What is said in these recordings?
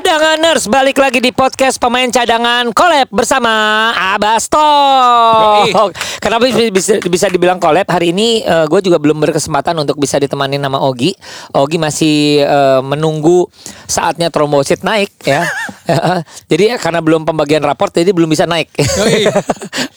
Cadanganers balik lagi di podcast pemain cadangan collab bersama Abasto. Kenapa bisa, bisa dibilang collab hari ini gue juga belum berkesempatan untuk bisa ditemani nama Ogi. Ogi masih eh, menunggu saatnya trombosit naik ya. jadi karena belum pembagian raport jadi belum bisa naik.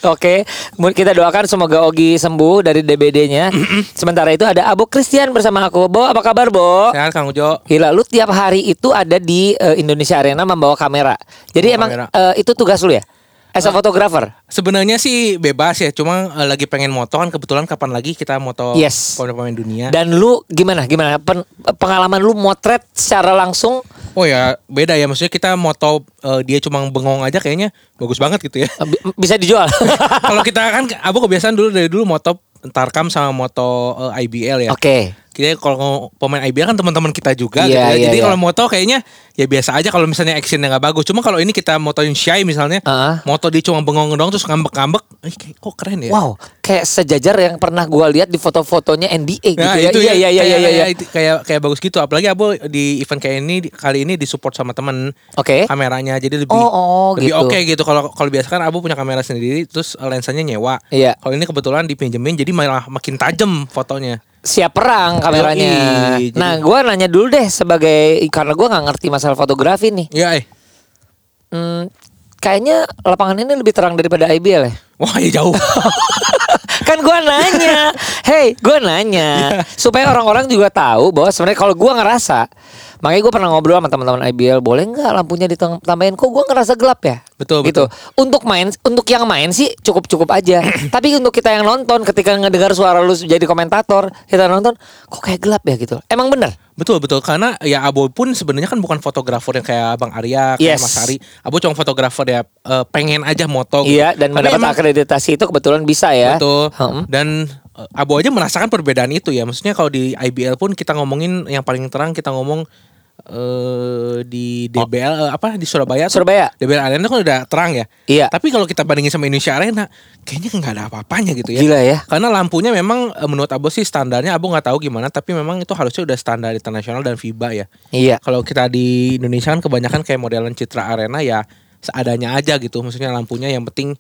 Oke, kemudian kita doakan semoga Ogi sembuh dari DBD-nya. Sementara itu ada Abu Christian bersama aku. Bo, apa kabar, Bo? Sehat Kang Ujo. Gila, lu tiap hari itu ada di eh, Indonesia Arena membawa kamera. Jadi Bawa emang kamera. eh, itu tugas lu ya? As a photographer. Sebenarnya sih bebas ya, cuma eh, lagi pengen moto kan kebetulan kapan lagi kita moto Yes. pemain-pemain dunia. Dan lu gimana? Gimana? Pen- pengalaman lu motret secara langsung oh ya beda ya, maksudnya kita moto eh, dia cuma bengong aja kayaknya bagus banget gitu ya. eh, bi- bisa dijual. Kalau kita kan, abu kebiasaan dulu dari dulu moto Tarkam sama moto eh, IBL ya. Oke. Kita kalau pemain IBL kan teman-teman kita juga Iya, gitu ya. iya, Jadi iya. kalau moto kayaknya ya biasa aja kalau misalnya actionnya nggak bagus. Cuma kalau ini kita motoin Shy misalnya, Ah. moto dia cuma bengong doang terus ngambek-ngambek, eh, kayak kok keren ya. Wow, kayak sejajar yang pernah gua lihat di foto-fotonya NBA gitu Nah, ya. itu iya, iya, iya, kayak, iya, iya. kayak, kayak bagus gitu. Apalagi Abu di event kayak ini kali ini disupport sama temen Oke. kameranya jadi lebih Oh, oh, lebih gitu. oke gitu. Kalau kalau biasa kan Abu punya kamera sendiri terus lensanya nyewa. Iya. Kalau ini kebetulan dipinjemin jadi malah makin tajam fotonya. Siap perang kameranya. Yoi, Nah, gua nanya dulu deh sebagai karena gua nggak ngerti masalah fotografi nih. Iya, eh. Hmm, kayaknya lapangan ini lebih terang daripada IBL ya. Wah, ya jauh. kan gua nanya, hey, gua nanya supaya orang-orang juga tahu bahwa sebenarnya kalau gua ngerasa, makanya gua pernah ngobrol sama teman-teman IBL, boleh nggak lampunya ditambahin? Kok gua ngerasa gelap ya? Betul, gitu. betul. Untuk main, untuk yang main sih cukup-cukup aja. Tapi untuk kita yang nonton, ketika ngedengar suara lu jadi komentator, kita nonton, kok kayak gelap ya gitu. Emang bener? betul betul karena ya Abu pun sebenarnya kan bukan fotografer yang kayak Bang Arya, kayak Yes. Mas Ari. Abu cuma fotografer ya eh, pengen aja moto. gitu. Iya, dan Tapi mendapat emang- akreditasi itu kebetulan bisa ya. Betul. Hmm. Dan eh, Abu aja merasakan perbedaan itu ya. Maksudnya kalau di IBL pun kita ngomongin yang paling terang kita ngomong eh di DBL eh, apa di Surabaya tuh, Surabaya. DBL Arena kan udah terang ya. Iya. Tapi kalau kita bandingin sama Indonesia Arena, kayaknya nggak ada apa-apanya gitu ya. Gila ya. Karena lampunya memang eh, menurut Abu sih standarnya Abu nggak tahu gimana, tapi memang itu harusnya udah standar internasional dan FIBA ya. Iya. Kalau kita di Indonesia kan kebanyakan kayak modelan Citra Arena ya seadanya aja gitu. Maksudnya lampunya yang penting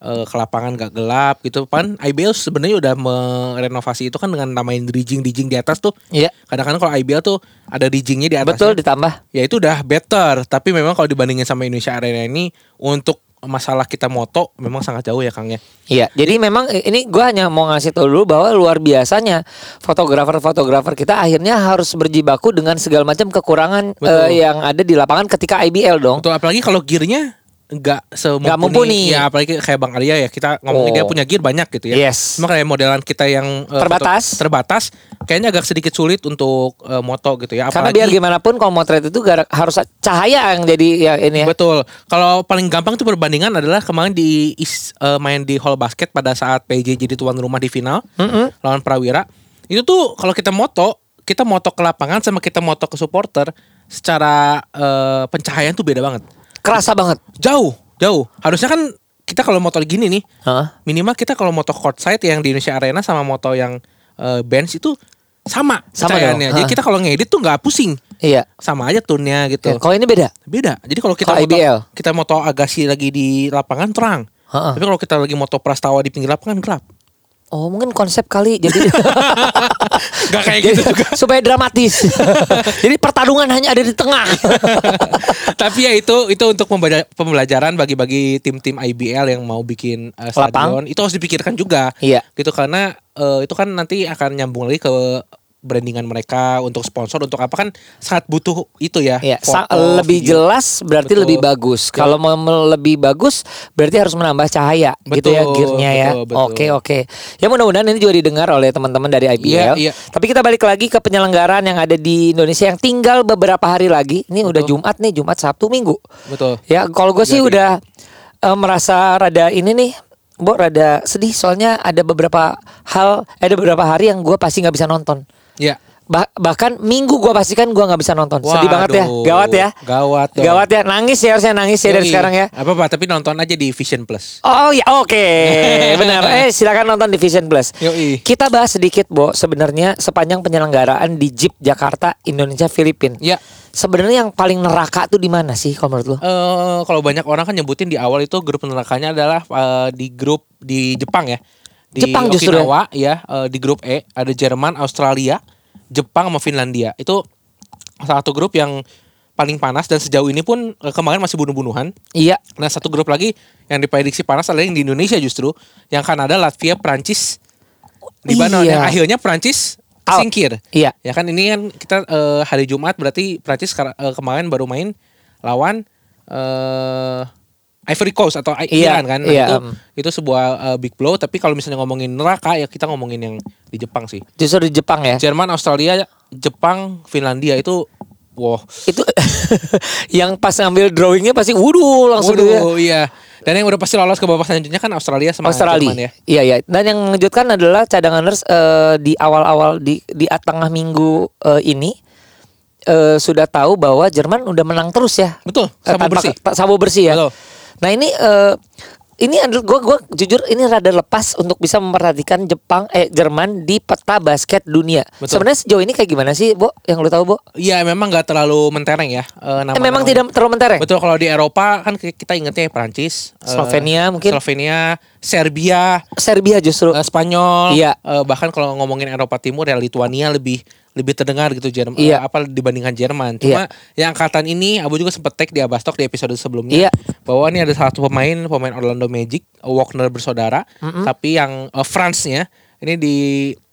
eh, ke lapangan gak gelap gitu kan. IBL sebenarnya udah merenovasi itu kan dengan namain rijing-rijing di atas tuh. Iya. Kadang-kadang kalau IBL tuh ada rijingnya di atas. Betul ditambah. Ya itu udah better. Tapi memang kalau dibandingin sama Indonesia Arena ini untuk masalah kita moto memang sangat jauh ya Kang ya. Iya, jadi memang ini gua hanya mau ngasih tahu dulu bahwa luar biasanya fotografer-fotografer kita akhirnya harus berjibaku dengan segala macam kekurangan eh, yang ada di lapangan ketika IBL dong. Betul apalagi kalau gearnya nggak semumpuni. Nggak mumpuni. Ya apalagi kayak Bang Arya ya kita ngomongin Oh. dia punya gear banyak gitu ya. Yes. Cuma kayak modelan kita yang eh, Terbatas. foto- terbatas kayaknya agak sedikit sulit untuk eh, moto gitu ya. Karena Apalagi biar gimana pun kalau motret itu gara- harus cahaya yang jadi ya ini ya. Betul. Kalau paling gampang tuh perbandingan adalah kemarin di is- eh, main di hall basket pada saat PJ jadi tuan rumah di final Mm-mm. lawan Prawira. Itu tuh kalau kita moto, kita moto ke lapangan sama kita moto ke supporter secara eh, pencahayaan tuh beda banget. Kerasa banget. Jauh, jauh. Harusnya kan kita kalau moto gini nih, Hah? minimal kita kalau moto courtside yang di Indonesia Arena sama moto yang eh, bench itu sama Sama dong. Jadi kita kalau ngedit tuh nggak pusing. Iya. Sama aja tune-nya gitu. Ya, Kalau ini beda. Beda. Jadi kalau kita Kalau moto, IBL? kita moto agasi lagi di lapangan terang. Ha-ha. Tapi kalau kita lagi moto prastawa di pinggir lapangan gelap. Oh mungkin konsep kali jadi Gak kayak Jadi, gitu juga. supaya dramatis. jadi pertarungan hanya ada di tengah. Tapi ya itu itu untuk pembela- pembelajaran bagi-bagi tim-tim IBL yang mau bikin uh, Lapang. stadion itu harus dipikirkan juga. Iya. Gitu karena eh, itu kan nanti akan nyambung lagi ke brandingan mereka untuk sponsor untuk apa kan sangat butuh itu ya. Sa- foto, lebih video. jelas berarti Betul. lebih bagus. Kalau mau lebih bagus berarti harus menambah cahaya gitu ya Betul, gearnya ya. betul, betul. Oke oke. Ya mudah-mudahan ini juga didengar oleh teman-teman dari IBL. Iya, iya. Tapi kita balik lagi ke penyelenggaraan yang ada di Indonesia yang tinggal beberapa hari lagi. Ini udah Betul. Jumat nih, Jumat Sabtu Minggu. Betul. Ya kalau gue sih udah eh, merasa rada ini nih Bo rada sedih soalnya ada beberapa hal, ada beberapa hari yang gue pasti nggak bisa nonton. Ya. Bah- bahkan minggu gue pastikan gue nggak bisa nonton. Sedih banget ya, Waduh, gawat ya. Gawat. dong. Gawat ya, nangis ya harusnya nangis ya dari Yoi. sekarang ya. Apa apa tapi nonton aja di Vision Plus. Oh ya oke benar eh silakan nonton di Vision Plus. Yoi. Kita bahas sedikit Bo sebenarnya sepanjang penyelenggaraan di Jeep Jakarta Indonesia Filipina. Ya. Sebenarnya yang paling neraka tuh di mana sih kalau menurut lo? eh kalau banyak orang kan nyebutin di awal itu grup nerakanya adalah eh, di grup di Jepang ya. Di Jepang justru ya? Okinawa ya, eh, di grup E ada Jerman, Australia, Jepang sama Finlandia. Itu salah satu grup yang paling panas dan sejauh ini pun eh, kemarin masih bunuh-bunuhan. Iya. Nah, satu grup lagi yang diprediksi panas adalah yang di Indonesia justru, yang Kanada, Latvia, Prancis di mana Iya. yang akhirnya Prancis singkir. Iya. Ya kan ini kan kita eh, hari Jumat berarti Prancis eh, kemarin baru main lawan eh Ivory Coast atau I- Iya, Iran kan. Nah, iya, itu em. itu sebuah eh, big blow tapi kalau misalnya ngomongin neraka ya kita ngomongin yang di Jepang sih. Justru di Jepang ya. Jerman, Australia, Jepang, Finlandia itu wow. Itu yang pas ngambil drawingnya pasti wuduh langsung. Waduh, iya. Dan yang udah pasti lolos ke babak selanjutnya kan Australia sama Australia. Jerman ya. Iya iya. Dan yang mengejutkan adalah cadanganers eh, di awal-awal di di tengah minggu eh, ini eh, sudah tahu bahwa Jerman udah menang terus ya. Betul, sabu tanpa- bersih. sabu bersih ya. Betul. Nah ini eh, ini adalah gue gua jujur ini rada lepas untuk bisa memperhatikan Jepang eh Jerman di peta basket dunia. Sebenarnya sejauh ini kayak gimana sih, Bo? Yang lu tahu, Bo? Iya memang nggak terlalu mentereng ya. eh, Eh, nama- memang tidak terlalu mentereng. Betul kalau di Eropa kan kita ingetnya Prancis, eh, Slovenia mungkin. Slovenia, Serbia, Serbia justru. eh, Spanyol. Iya. eh, bahkan kalau ngomongin Eropa Timur ya Lituania lebih lebih terdengar gitu Jerman Iya. apa dibandingkan Jerman. Cuma yang angkatan ini Abu juga sempat tag di Abastok di episode sebelumnya Iya. bahwa ini ada salah satu pemain pemain Orlando Magic, Wagner bersaudara, tapi yang eh, France-nya ini di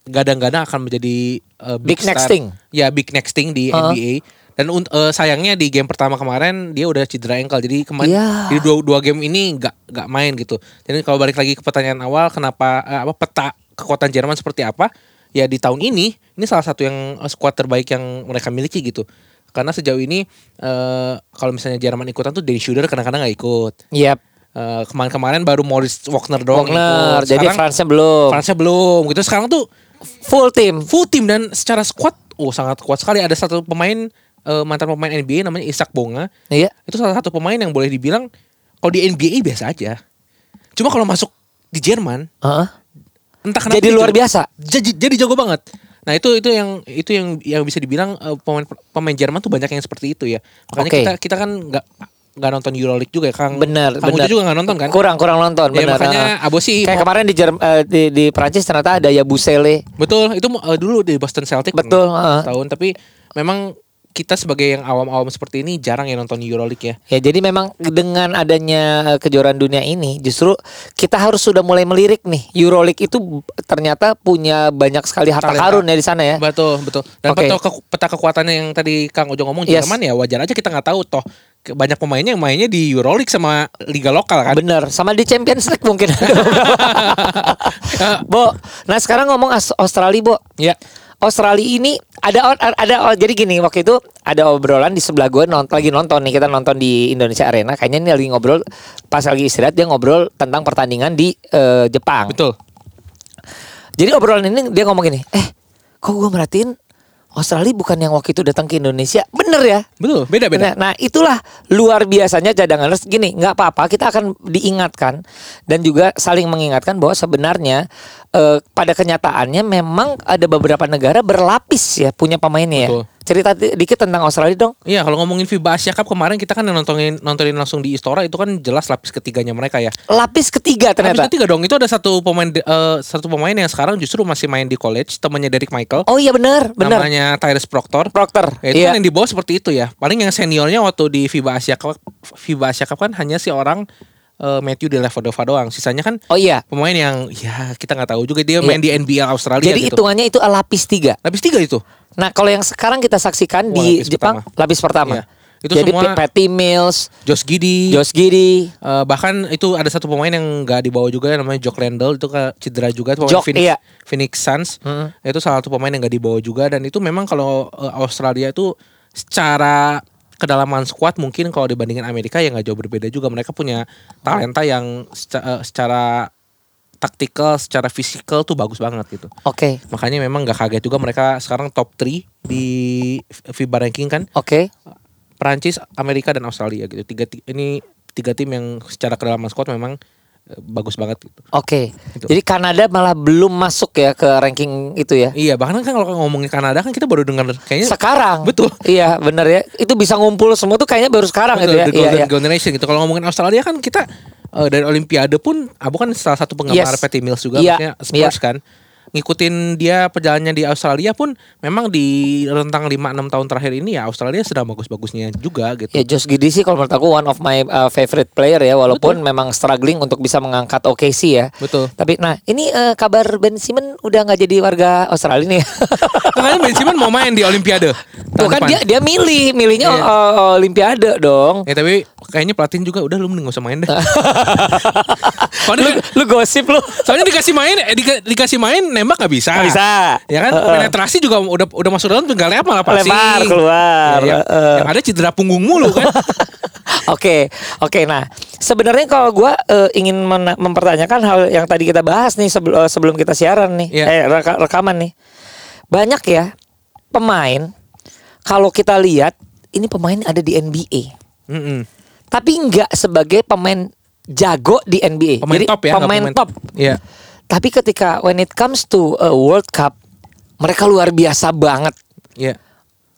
gadang-gadang akan menjadi eh, Big next star. thing. Ya, big next thing di Uh-huh. NBA. Dan eh, sayangnya di game pertama kemarin dia udah cedera ankle. Jadi kemarin Iya. di dua, dua game ini nggak nggak main gitu. Jadi kalau balik lagi ke pertanyaan awal kenapa eh, apa peta kekuatan Jerman seperti apa? Ya di tahun ini ini salah satu yang eh, skuad terbaik yang mereka miliki gitu. Karena sejauh ini eh, kalau misalnya Jerman ikutan tuh Dennis Schroeder kadang-kadang nggak ikut. Yap. Eh, kemarin-kemarin baru Morris Wagner doang Wagner. ikut. Jadi France-nya belum. France-nya belum gitu. Sekarang tuh Full team. full tim dan secara squad oh sangat kuat sekali. Ada satu pemain eh, mantan pemain NBA namanya Isak Bonga. Iya. Itu salah satu pemain yang boleh dibilang kalau di NBA biasa aja. Cuma kalau masuk di Jerman Heeh. entah kenapa Jadi gitu. luar biasa. Jadi, jadi jago banget. Nah itu itu yang itu yang yang bisa dibilang eh, pemain pemain Jerman tuh banyak yang seperti itu ya. Makanya Oke. kita kita kan nggak nggak nonton Euroleague juga ya Kang. Benar, Kang Ujo benar. juga nggak nonton kan? Kurang kurang nonton, Ya, benar. makanya Heeh. Abo sih Kayak kemarin di Jerm, eh, di di Prancis ternyata ada Yabusele. Betul, itu eh, dulu di Boston Celtics. Betul, heeh. Tahun tapi memang kita sebagai yang awam-awam seperti ini jarang ya nonton Euroleague ya. Ya jadi memang dengan adanya eh, kejuaraan dunia ini justru kita harus sudah mulai melirik nih Euroleague itu ternyata punya banyak sekali harta Talenta. karun ya di sana ya. Betul, betul. Dan Oke. peta, ke- peta kekuatannya yang tadi Kang Ojo ngomong Yes. Jerman ya wajar aja kita nggak tahu toh banyak pemainnya yang mainnya di Euroleague sama liga lokal kan. Bener, sama di Champions League mungkin. Bo, nah sekarang ngomong Aus- Australia, Bo. Ya. Australia ini ada ada jadi gini waktu itu ada obrolan di sebelah gue nonton lagi nonton nih kita nonton di Indonesia Arena kayaknya ini lagi ngobrol pas lagi istirahat dia ngobrol tentang pertandingan di eh, Jepang. Betul. Jadi obrolan ini dia ngomong gini, eh kok gue merhatiin Australia bukan yang waktu itu datang ke Indonesia, bener ya? Betul, beda-beda. Nah, nah, itulah luar biasanya cadanganers. Gini, nggak apa-apa, kita akan diingatkan dan juga saling mengingatkan bahwa sebenarnya eh, pada kenyataannya memang ada beberapa negara berlapis ya punya pemainnya. Ya. Cerita di- dikit tentang Australia dong. Iya, kalau ngomongin FIBA Asia Cup kemarin kita kan nontonin nontonin langsung di Istora itu kan jelas lapis ketiganya mereka ya. Lapis ketiga ternyata. Lapis ketiga dong, itu ada satu pemain eh, satu pemain yang sekarang justru masih main di college, temannya Derek Michael. Oh iya benar, benar. Namanya Tyrese Proctor. Proctor. Ya, itu Iya. kan yang di bawah seperti itu ya. Paling yang seniornya waktu di FIBA Asia Cup, FIBA Asia Cup kan hanya si orang eh, Matthew Dellavedova doang. Sisanya kan Oh iya. pemain yang ya kita nggak tahu juga dia Iya. main di NBL Australia Jadi gitu. hitungannya itu lapis tiga. Lapis tiga itu. Nah, kalau yang sekarang kita saksikan Wah, di lapis Jepang pertama. lapis pertama. Iya. Itu Jadi semua- Patty Mills, Josh Giddy. Josh Giddy, Eh, bahkan itu ada satu pemain yang nggak dibawa juga namanya Jock Randall itu ke cedera juga pemain Jock, Phoenix, iya. Phoenix Suns itu salah satu pemain yang nggak dibawa juga dan itu memang kalau eh, Australia itu secara kedalaman squad mungkin kalau dibandingin Amerika ya nggak jauh berbeda juga mereka punya talenta yang seca- eh, secara taktikal, secara fisikal tuh bagus banget gitu. Oke. Makanya memang nggak kaget juga mereka sekarang top 3 di FIBA ranking kan. Oke. Perancis, Amerika dan Australia gitu. Tiga ti- ini tiga tim yang secara kedalaman squad memang bagus banget gitu. Oke. Gitu. Jadi Kanada malah belum masuk ya ke ranking itu ya. Iya, bahkan kan kalau ngomongin Kanada kan kita baru dengar kayaknya Sekarang. Betul. Iya, bener ya. Itu bisa ngumpul semua tuh kayaknya baru sekarang Betul, gitu ya. the Iya, golden iya. generation gitu. Kalau ngomongin Australia kan kita eh, dari Olimpiade pun Abu kan salah satu penggemar Yes. Patty Mills juga Iya, maksudnya Spurs kan. Ngikutin dia perjalanannya di Australia pun memang di rentang 5 6 tahun terakhir ini ya Australia sedang bagus-bagusnya juga gitu. Ya Josh Giddey sih kalau menurut aku one of my uh, favorite player ya walaupun memang struggling untuk bisa mengangkat OKC ya. Betul. Tapi nah ini eh, kabar Ben Simmons udah nggak jadi warga Australia nih. Makanya Ben Simmons mau main di Olimpiade. Tuh kan depan. dia dia milih, milihnya Iya. uh, Olimpiade dong. Ya tapi kayaknya pelatih juga udah lu mending gak usah main deh. soalnya, Lu gosip lu. soalnya dikasih main, eh, dika- dikasih main nembak gak bisa. Nggak bisa. Ya kan Heeh. penetrasi juga udah udah masuk dalam tinggal lempar malah passing. Lempar keluar. Ya, yang, Heeh. yang ada cedera punggung mulu kan. Oke, oke. Nah, sebenarnya kalau gua eh, ingin mempertanyakan hal yang tadi kita bahas nih sebelum eh, sebelum kita siaran nih, Iya. eh reka- rekaman nih, banyak ya pemain kalau kita lihat ini pemain ada di NBA, Mm-mm. tapi nggak sebagai pemain jago di NBA. Pemain Jadi top ya, pemain pemain- top. Iya. Tapi ketika when it comes to a World Cup, mereka luar biasa banget. Iya.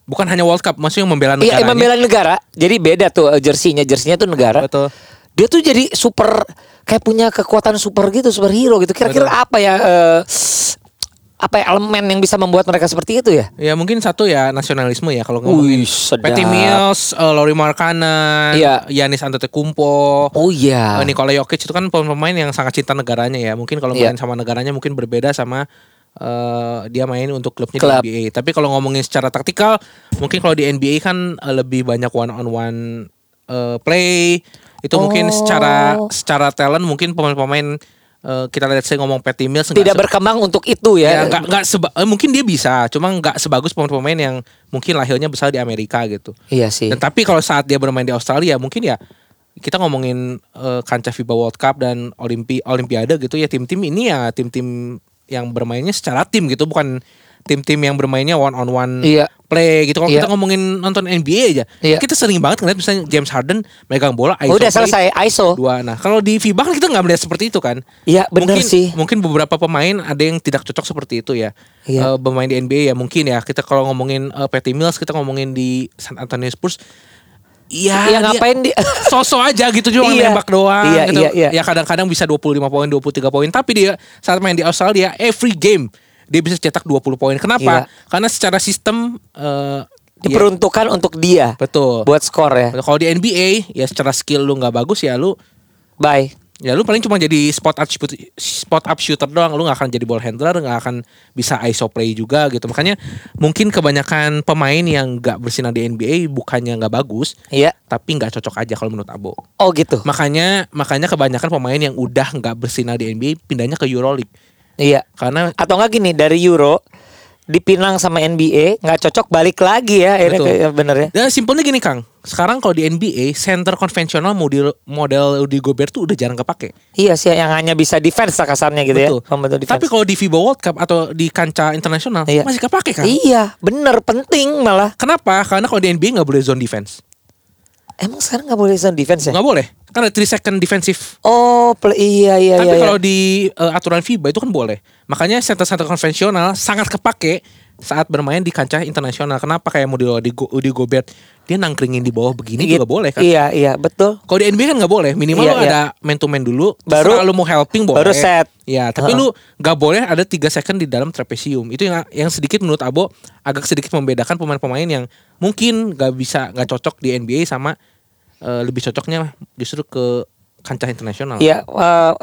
Bukan hanya World Cup, maksudnya membela Iya, negaranya. membela negara. Jadi beda tuh eh, jersinya, jersinya tuh negara. Betul. Dia tuh jadi super kayak punya kekuatan super gitu, superhero gitu. Kira-kira apa ya eh, apa ya elemen yang bisa membuat mereka seperti itu ya? Ya mungkin satu ya nasionalisme ya kalau Wih, ngomongin sedap. Patty Mills, uh, Lauri Markkanen, Iya. Yanis Antetokounmpo, Oh iya. Uh, Nikola Jokic itu kan pemain yang sangat cinta negaranya ya. Mungkin kalau Iya. main sama negaranya mungkin berbeda sama uh, dia main untuk klubnya Klub. di NBA. Tapi kalau ngomongin secara taktikal, mungkin kalau di NBA kan uh, lebih banyak one on one uh, play. Itu mungkin Oh. secara secara talent mungkin pemain-pemain uh, kita lihat saya ngomong Patty Mills Tidak berkembang untuk itu ya. Ya, nggak nggak seba- eh, mungkin dia bisa, cuma nggak sebagus pemain-pemain yang mungkin lahirnya besar di Amerika gitu. Iya sih. Dan tapi kalau saat dia bermain di Australia mungkin ya kita ngomongin eh, kancah FIBA World Cup dan Olimpi Olimpiade gitu ya tim-tim ini ya tim-tim yang bermainnya secara tim gitu bukan tim-tim yang bermainnya one on one Iya. play gitu. Kalau Iya. kita ngomongin nonton NBA aja, Iya. kita sering banget ngeliat misalnya James Harden megang bola ISO Udah play, selesai ISO. dua. Nah kalau di FIBA kan kita nggak melihat seperti itu kan. Iya, benar sih. Mungkin beberapa pemain ada yang tidak cocok seperti itu ya. Iya. Eh, bermain di NBA ya mungkin ya. Kita kalau ngomongin eh, Patty Mills, kita ngomongin di San Antonio Spurs. Iya, dia ngapain dia? sosok aja gitu cuma Iya. nembak doang Iya, gitu. iya, iya. Ya kadang-kadang bisa 25 poin, 23 poin, tapi dia saat main di Australia every game dia bisa cetak 20 poin. Kenapa? Iya. Karena secara sistem eh dia- Diperuntukkan untuk dia betul. buat skor ya. Kalau di NBA ya secara skill lu nggak bagus ya lu Bye. ya lu paling cuma jadi spot up shooter, spot up shooter doang lu nggak akan jadi ball handler nggak akan bisa iso play juga gitu makanya mungkin kebanyakan pemain yang nggak bersinar di NBA bukannya nggak bagus Iya. tapi nggak cocok aja kalau menurut Abo Oh gitu. makanya makanya kebanyakan pemain yang udah nggak bersinar di NBA pindahnya ke Euroleague Iya. karena Atau enggak gini dari Euro dipinang sama NBA nggak cocok balik lagi ya Betul. kayak bener ya. dan simpelnya gini Kang sekarang kalau di NBA center konvensional model model Rudy Gobert tuh udah jarang kepake Iya sih yang hanya bisa defense lah kasarnya gitu Betul. ya. Membantu defense. Tapi kalau di FIBA World Cup atau di kancah internasional Iya. masih kepake kan? Iya, bener penting malah. Kenapa? Karena kalau di NBA nggak boleh zone defense. Emang sekarang nggak boleh zone defense ya? Nggak boleh. Karena 3 second defensive. Oh, play, iya iya Tapi iya. kalau iya. di eh, aturan FIBA itu kan boleh. Makanya center-center konvensional sangat kepake saat bermain di kancah internasional. Kenapa kayak model di Go- Rudy Gobert dia nangkringin di bawah begini juga boleh kan? Iya iya betul. Kalau di NBA kan nggak boleh, minimal Iya, lu iya. ada man to man dulu. Baru- lu mau helping boleh. baru set. Ya, tapi Heeh. lu nggak boleh ada 3 second di dalam trapesium. Itu yang yang sedikit menurut Abo agak sedikit membedakan pemain-pemain yang mungkin nggak bisa nggak cocok di NBA sama eh, lebih cocoknya justru ke kancah internasional. Iya, eh,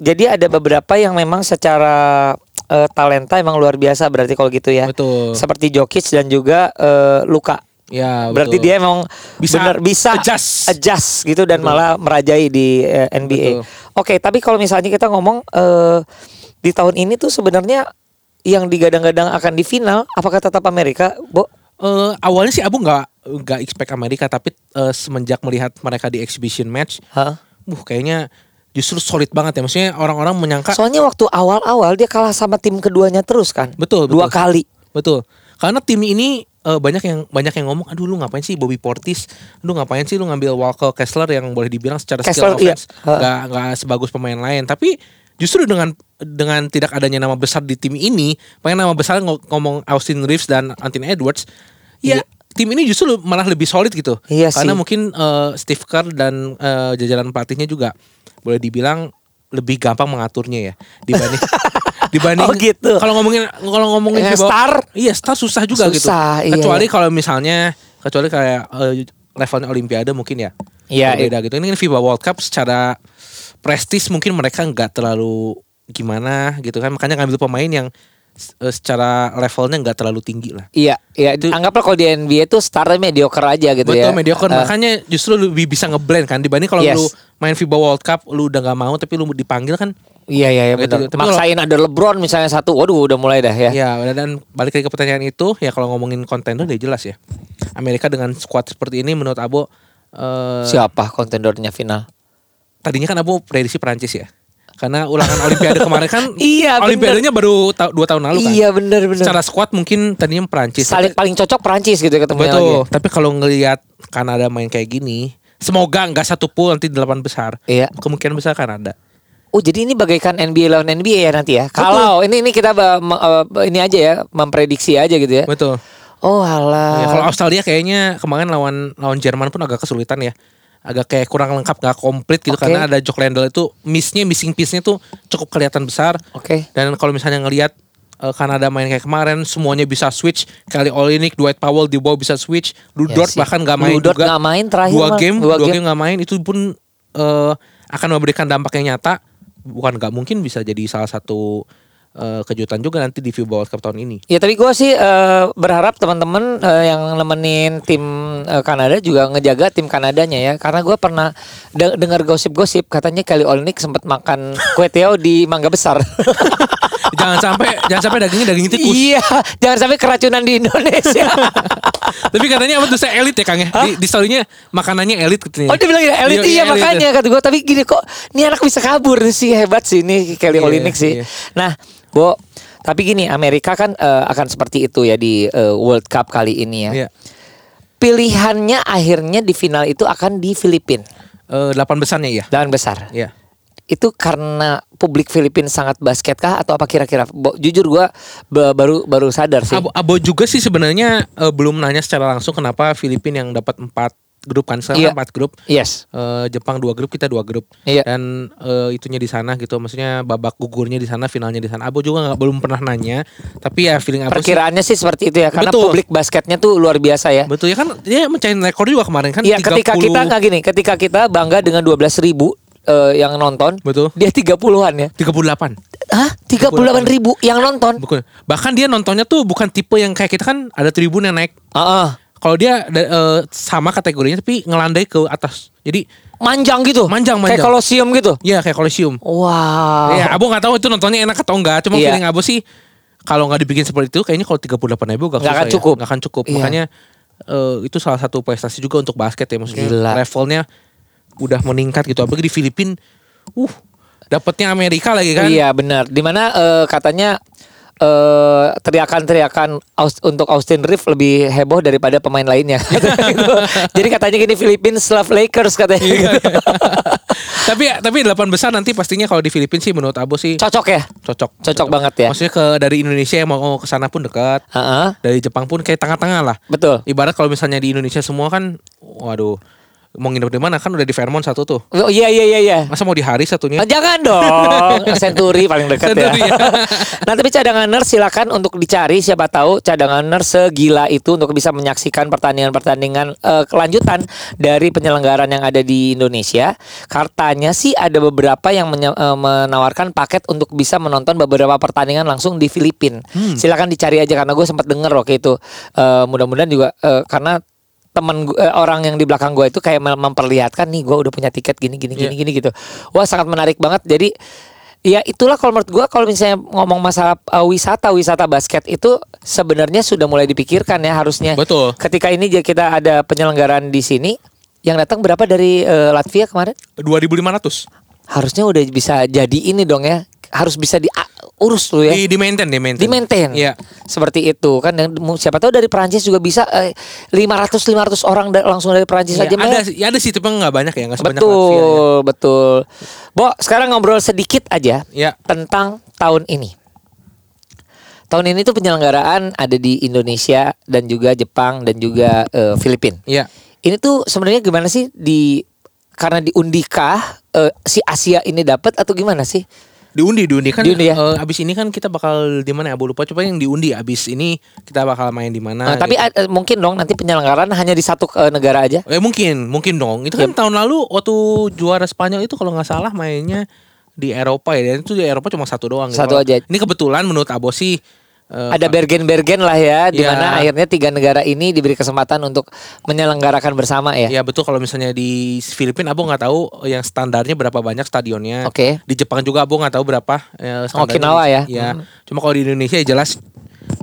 jadi ada beberapa yang memang secara eh, talenta emang luar biasa berarti kalau gitu ya. Betul. Seperti Jokic dan juga eh, Luka. Ya, Berarti betul. dia emang Bisa bener bisa adjust. adjust gitu dan malah merajai di eh, NBA. Betul. Oke, tapi kalau misalnya kita ngomong eh, di tahun ini tuh sebenarnya yang digadang-gadang akan di final, apakah tetap Amerika, Bo? Eh, awalnya sih Abu nggak nggak expect Amerika tapi eh, semenjak melihat mereka di exhibition match Hah? uh kayaknya justru solid banget ya. Maksudnya orang-orang menyangka Soalnya waktu awal-awal dia kalah sama tim keduanya terus kan. Betul, Dua betul. kali. Betul. Karena tim ini eh, banyak yang banyak yang ngomong, aduh lu ngapain sih Bobby Portis, lu ngapain sih lu ngambil Walker Kessler yang boleh dibilang secara Kessler, skill iya. offense Heeh. nggak nggak sebagus pemain lain. Tapi justru dengan dengan tidak adanya nama besar di tim ini, pengen nama besar ng- ngomong Austin Reeves dan Anthony Edwards, ya Iya. tim ini justru malah lebih solid gitu. Iya Karena sih. mungkin eh, Steve Kerr dan eh, jajaran pelatihnya juga boleh dibilang lebih gampang mengaturnya ya dibanding dibanding Oh, gitu. kalau ngomongin kalau ngomongin Eh, star? iya star susah juga Susah, gitu iya, kecuali iya. kalau misalnya kecuali kayak eh, levelnya olimpiade mungkin ya Iya, beda gitu ini kan FIBA World Cup secara prestis mungkin mereka nggak terlalu gimana gitu kan makanya ngambil pemain yang secara levelnya nggak terlalu tinggi lah Iya, iya. Anggaplah kalau di NBA tuh startnya mediocre aja gitu ya. Betul mediocre Eh, makanya justru lebih bisa ngeblend kan dibanding kalau Yes. lu main FIBA World Cup lu udah nggak mau tapi lu dipanggil kan Iya iya iya Gitu, kalau- Maksain ada LeBron misalnya satu, waduh udah mulai dah ya. Ya, dan balik lagi ke pertanyaan itu, ya kalau ngomongin kontender udah jelas ya. Amerika dengan squad seperti ini menurut Abo eh Siapa kontendernya final? tadinya kan Abo prediksi Prancis ya. Karena ulangan Olimpiade kemarin kan Iya, bener. Olimpiadenya baru ta- dua tahun lalu kan. Iya benar benar. Secara squad mungkin tadinya Prancis. Saling paling cocok Prancis gitu ya ketemu Betul. lagi. Tapi kalau ngelihat Kanada main kayak gini, semoga nggak satu pool nanti delapan besar. Iya. Kemungkinan besar Kanada. Oh jadi ini bagaikan NBA lawan NBA ya nanti ya. Kalau ini ini kita eh, ini aja ya memprediksi aja gitu ya. Betul. Oh alah. Ya, kalau Australia kayaknya kemarin lawan lawan Jerman pun agak kesulitan ya. Agak kayak kurang lengkap, gak komplit gitu Oke. karena ada Jock Landale itu missnya, missing piece-nya tuh cukup kelihatan besar. Oke. Dan kalau misalnya ngelihat eh, Kanada main kayak kemarin semuanya bisa switch. Kelly Olynyk, Dwight Powell di bawah bisa switch. Lu Ya sih. bahkan gak main Lu Dort juga. nggak main terakhir Dua game, Dua dua, game. game gak main itu pun eh, akan memberikan dampak yang nyata. Bukan gak mungkin bisa jadi salah satu eh, kejutan juga nanti di FIBA World Cup tahun ini. Ya tapi gue sih eh, berharap teman-teman eh, yang nemenin tim eh, Kanada juga ngejaga tim Kanadanya ya karena gue pernah de- dengar gosip-gosip katanya Kelly Olynyk sempat makan kue Teo di Mangga Besar. jangan sampai jangan sampai dagingnya daging tikus. iya, jangan sampai keracunan di Indonesia. Tapi katanya apa tuh saya elit ya Kang ya? Di, di story-nya makanannya elit katanya. Oh dia bilang ya elit iya, elit. makanya kata gue tapi gini kok ini anak bisa kabur sih hebat sih ini Kelly Iya, Olynyk sih. iya. Nah, Bo tapi gini Amerika kan eh, akan seperti itu ya di eh, World Cup kali ini ya. Iya. Pilihannya akhirnya di final itu akan di Filipina Eh, delapan besarnya iya. dan besar. Iya. Itu karena publik Filipina sangat basket kah atau apa kira-kira? Jujur gua ba- baru baru sadar sih. Abo, Abo juga sih sebenarnya eh, belum nanya secara langsung kenapa Filipina yang dapat empat grup kan sekarang Iya. empat grup. Yes. Eh, Jepang dua grup kita dua grup Iya. dan eh, itunya di sana gitu maksudnya babak gugurnya di sana finalnya di sana Abo juga nggak belum pernah nanya tapi ya feeling Abo sih Perkiraannya sih seperti itu ya karena Betul. publik basketnya tuh luar biasa ya. betul ya kan dia mencahin rekor juga kemarin kan Iya, ketika 30 kita nggak gini, ketika kita bangga dengan 12 ribu eh, yang nonton, Betul. dia 30-an ya. 38 Hah? 38 ribu yang nonton? Bukan. Bahkan dia nontonnya tuh bukan tipe yang kayak kita kan ada tribun yang naik. Heeh. Kalau dia eh, sama kategorinya tapi ngelandai ke atas. Jadi Manjang gitu. Manjang, Kayak manjang. kolosium gitu. ya kayak kolosium. Wow. Ya, Abo nggak tahu itu nontonnya enak atau enggak. Cuma Iya. feeling Abo sih kalau nggak dibikin seperti itu kayaknya kalau 38 ribu Nggak akan cukup. Nggak akan cukup. Iya. Makanya eh, itu salah satu prestasi juga untuk basket ya maksudnya Gila. levelnya udah meningkat gitu. Apalagi di Filipina uh dapatnya Amerika lagi kan. Iya benar. Di mana eh, katanya eh teriakan-teriakan Aus- untuk Austin Reeves lebih heboh daripada pemain lainnya. Gitu. Jadi katanya gini Filipina love Lakers katanya. Iya, gitu. tapi tapi delapan besar nanti pastinya kalau di Filipina sih menurut Abo sih Cocok ya? cocok. Cocok banget ya. Maksudnya ke dari Indonesia yang mau ke sana pun dekat. Heeh. Dari Jepang pun kayak tengah-tengah lah. Betul. Ibarat kalau misalnya di Indonesia semua kan waduh mau nginep di mana kan udah di Fairmont satu tuh. Oh, iya iya iya iya. Masa mau di hari satunya? Oh, jangan dong, Century paling dekat Century, ya. ya. nah tapi cadanganer silakan untuk dicari siapa tahu cadanganer segila itu untuk bisa menyaksikan pertandingan-pertandingan eh, kelanjutan dari penyelenggaran yang ada di Indonesia. Katanya sih ada beberapa yang eh, menawarkan paket untuk bisa menonton beberapa pertandingan langsung di Filipina. Hmm. Silakan dicari aja karena gue sempat denger waktu itu. Eh, mudah-mudahan juga eh, karena teman eh, orang yang di belakang gue itu kayak mem- memperlihatkan nih gue udah punya tiket gini gini gini Iya. gini gitu wah sangat menarik banget jadi ya itulah kalau menurut gue kalau misalnya ngomong masalah uh, wisata wisata basket itu sebenarnya sudah mulai dipikirkan ya harusnya Betul. ketika ini kita ada penyelenggaraan di sini yang datang berapa dari eh, Latvia kemarin 2500. harusnya udah bisa jadi ini dong ya. Harus bisa diurus lu ya. Di, di maintain, di maintain. Di maintain. Iya. Seperti itu kan yang siapa tahu dari Perancis juga bisa eh, 500 500 orang da- langsung dari Perancis Iya, aja ada ya ada sih tapi nggak banyak ya, nggak sebanyak Latvia ya. Betul, betul. Bo, sekarang ngobrol sedikit aja Ya. tentang tahun ini. Tahun ini tuh penyelenggaraan ada di Indonesia dan juga Jepang dan juga eh, Filipina. Iya. Ini tuh sebenarnya gimana sih di karena diundikah eh, si Asia ini dapat atau gimana sih? Diundi, diundi kan. Diundi ya? eh, abis ini kan kita bakal di mana ya? Abu lupa. Coba yang diundi. Abis ini kita bakal main di mana? Nah, tapi gitu. eh, mungkin dong nanti penyelenggaraan hanya di satu eh, negara aja. Eh mungkin, mungkin dong. Itu kan tahun lalu waktu juara Spanyol itu kalau nggak salah mainnya di Eropa ya. Dan itu di Eropa cuma satu doang. gitu. Satu aja. Ini kebetulan menurut Abo sih. Eh, Ada bergen-bergen lah ya, di Ya. mana akhirnya tiga negara ini diberi kesempatan untuk menyelenggarakan bersama ya. Ya betul kalau misalnya di Filipina Abo nggak tahu yang standarnya berapa banyak stadionnya. Oke. Di Jepang juga Abo nggak tahu berapa. eh, standarnya. Okinawa ya? Iya. Hmm. Cuma kalau di Indonesia ya jelas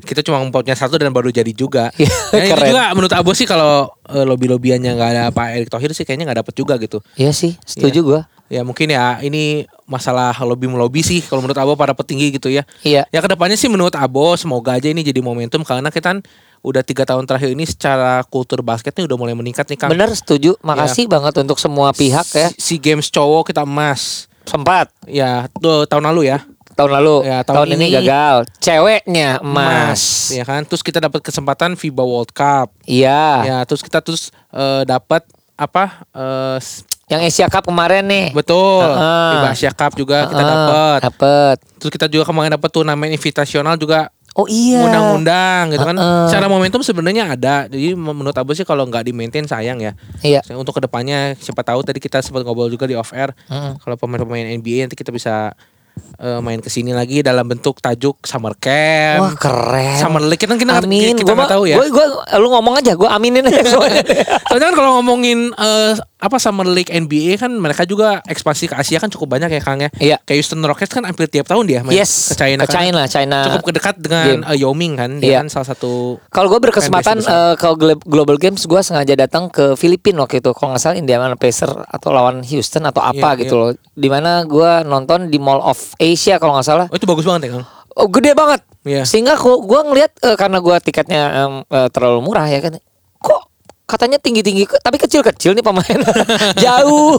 kita cuma punya satu dan baru jadi juga. Iya, Ya, itu juga menurut Abo sih kalau eh, lobby-lobbyannya nggak ada Pak Erick Thohir sih kayaknya nggak dapet juga gitu. Iya sih, setuju gua. Ya mungkin ya ini masalah lobby melobi sih kalau menurut Abo para petinggi gitu ya. Iya. Ya ke depannya sih menurut Abo semoga aja ini jadi momentum karena kita kan udah tiga tahun terakhir ini secara kultur basketnya udah mulai meningkat nih Kang. Bener setuju. Makasih banget untuk semua pihak ya. Si, si games cowok kita emas. Sempat Ya tuh tahun lalu ya. Tahun lalu, Ya, tahun, tahun ini, ini- gagal. Ceweknya emas. Ya kan. Terus kita dapat kesempatan FIBA World Cup. Iya. Ya terus kita terus eh, dapat apa? eh, s- Yang Asia Cup kemarin nih. betul. Heeh. FIBA Asia Cup juga kita Heeh, dapat. Dapet. Terus kita juga kemarin dapat turnamen invitasional juga Oh iya. undang-undang gitu kan. Heeh. Secara momentum sebenarnya ada. Jadi menurut Abu sih kalau nggak di maintain sayang ya. Iya. Untuk ke depannya siapa tahu tadi kita sempat ngobrol juga di off air. Heeh. Kalau pemain-pemain NBA nanti kita bisa eh, main ke sini lagi dalam bentuk tajuk summer camp. Wah keren. Summer League kita kita Amin. kita nggak mah- tahu ya. Gua, gua, lu ngomong aja, gua aminin aja semuanya. Soalnya kan kalau ngomongin eh, apa Summer League NBA kan mereka juga ekspansi ke Asia kan cukup banyak ya Kang ya. Iya. Kayak Houston Rockets kan hampir tiap tahun dia main yes. ke China Ke kan. China, China. Cukup dekat dengan game. eh, Yao Ming kan. Dia Iya. kan salah satu Kalau gue berkesempatan ke Glo- Global Games, gue sengaja datang ke Filipina waktu itu. Kalau nggak salah Indiana Pacers atau lawan Houston atau apa Iya, gitu loh. Di mana gue nonton di Mall of Asia kalau nggak salah. Oh itu bagus banget ya Kang. Oh gede banget. Iya. Sehingga kok gue ngelihat eh, karena gue tiketnya em, eh, terlalu murah ya kan. Kok katanya tinggi-tinggi tapi kecil-kecil nih pemain. Jauh.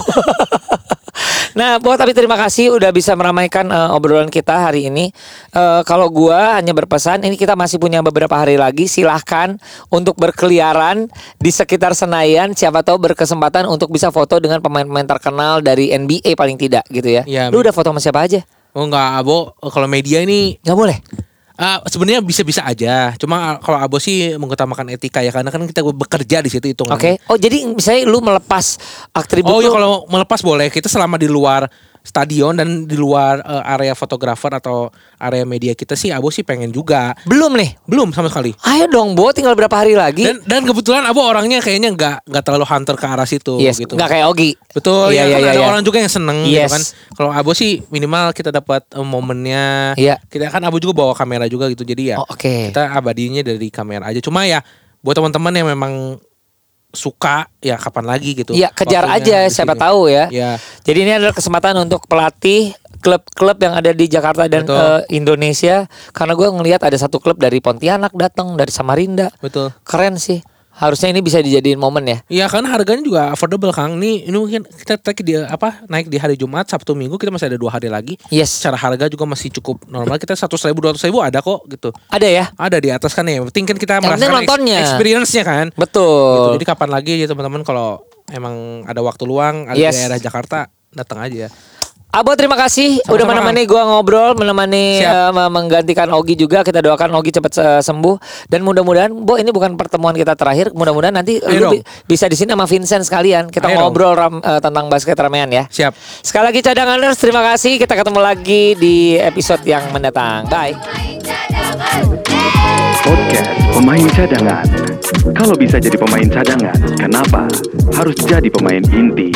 nah, Bo tapi terima kasih udah bisa meramaikan eh, obrolan kita hari ini. Eh, kalau gua hanya berpesan ini kita masih punya beberapa hari lagi silahkan untuk berkeliaran di sekitar Senayan siapa tahu berkesempatan untuk bisa foto dengan pemain-pemain terkenal dari NBA paling tidak gitu ya. Iya, Lu udah foto sama siapa aja? Oh enggak Abo kalau media ini Nggak boleh. ah, sebenarnya bisa-bisa aja. Cuma kalau Abo sih mengutamakan etika ya karena kan kita bekerja di situ itu. Oke. Oh jadi misalnya lu melepas atribut Oh iya kalau melepas boleh. Kita selama di luar stadion dan di luar eh, area fotografer atau area media kita sih Abo sih pengen juga. belum nih. Belum sama sekali. Ayo dong, Bo, tinggal berapa hari lagi? Dan dan kebetulan Abo orangnya kayaknya nggak nggak terlalu hunter ke arah situ yes, gitu. nggak kayak Ogi. Betul, Iya, ya iya, kan iya, ada iya. orang juga yang seneng gitu Yes. kan. Kalau Abo sih minimal kita dapat eh, momennya. Iya. Kita kan Abo juga bawa kamera juga gitu. Jadi ya Oh, oke. kita abadinya dari kamera aja. Cuma ya buat teman-teman yang memang suka ya kapan lagi gitu. Iya, kejar aja siapa sini. tahu ya. Ya. Jadi ini adalah kesempatan untuk pelatih klub-klub yang ada di Jakarta dan Betul. eh, Indonesia karena gue ngelihat ada satu klub dari Pontianak datang dari Samarinda Betul. keren sih harusnya ini bisa dijadiin momen ya Iya karena harganya juga affordable Kang. Nih ini mungkin kita take di apa naik di hari Jumat, Sabtu, Minggu kita masih ada dua hari lagi. yes Secara harga juga masih cukup normal. Kita seratus ribu, dua ribu ada kok gitu. ada ya Ada di atas kan ya. Penting kan kita Yang penting merasakan nontonnya. ex- experience-nya kan. Gitu. betul Jadi kapan lagi ya teman-teman kalau emang ada waktu luang ada Yes. di daerah Jakarta datang aja. Abo terima kasih udah Sama-sama, menemani gua ngobrol, menemani Siap. eh, menggantikan Ogi juga. Kita doakan Ogi cepat eh, sembuh dan mudah-mudahan Bo ini bukan pertemuan kita terakhir. Mudah-mudahan nanti Ayo lu bi- bisa di sini sama Vincent sekalian. Kita Ayo ngobrol ram- eh, tentang basket ramean ya. Siap. Sekali lagi cadanganers terima kasih. Kita ketemu lagi di episode yang mendatang. Bye. Podcast Pemain Cadangan. Kalau bisa jadi pemain cadangan, kenapa harus jadi pemain inti?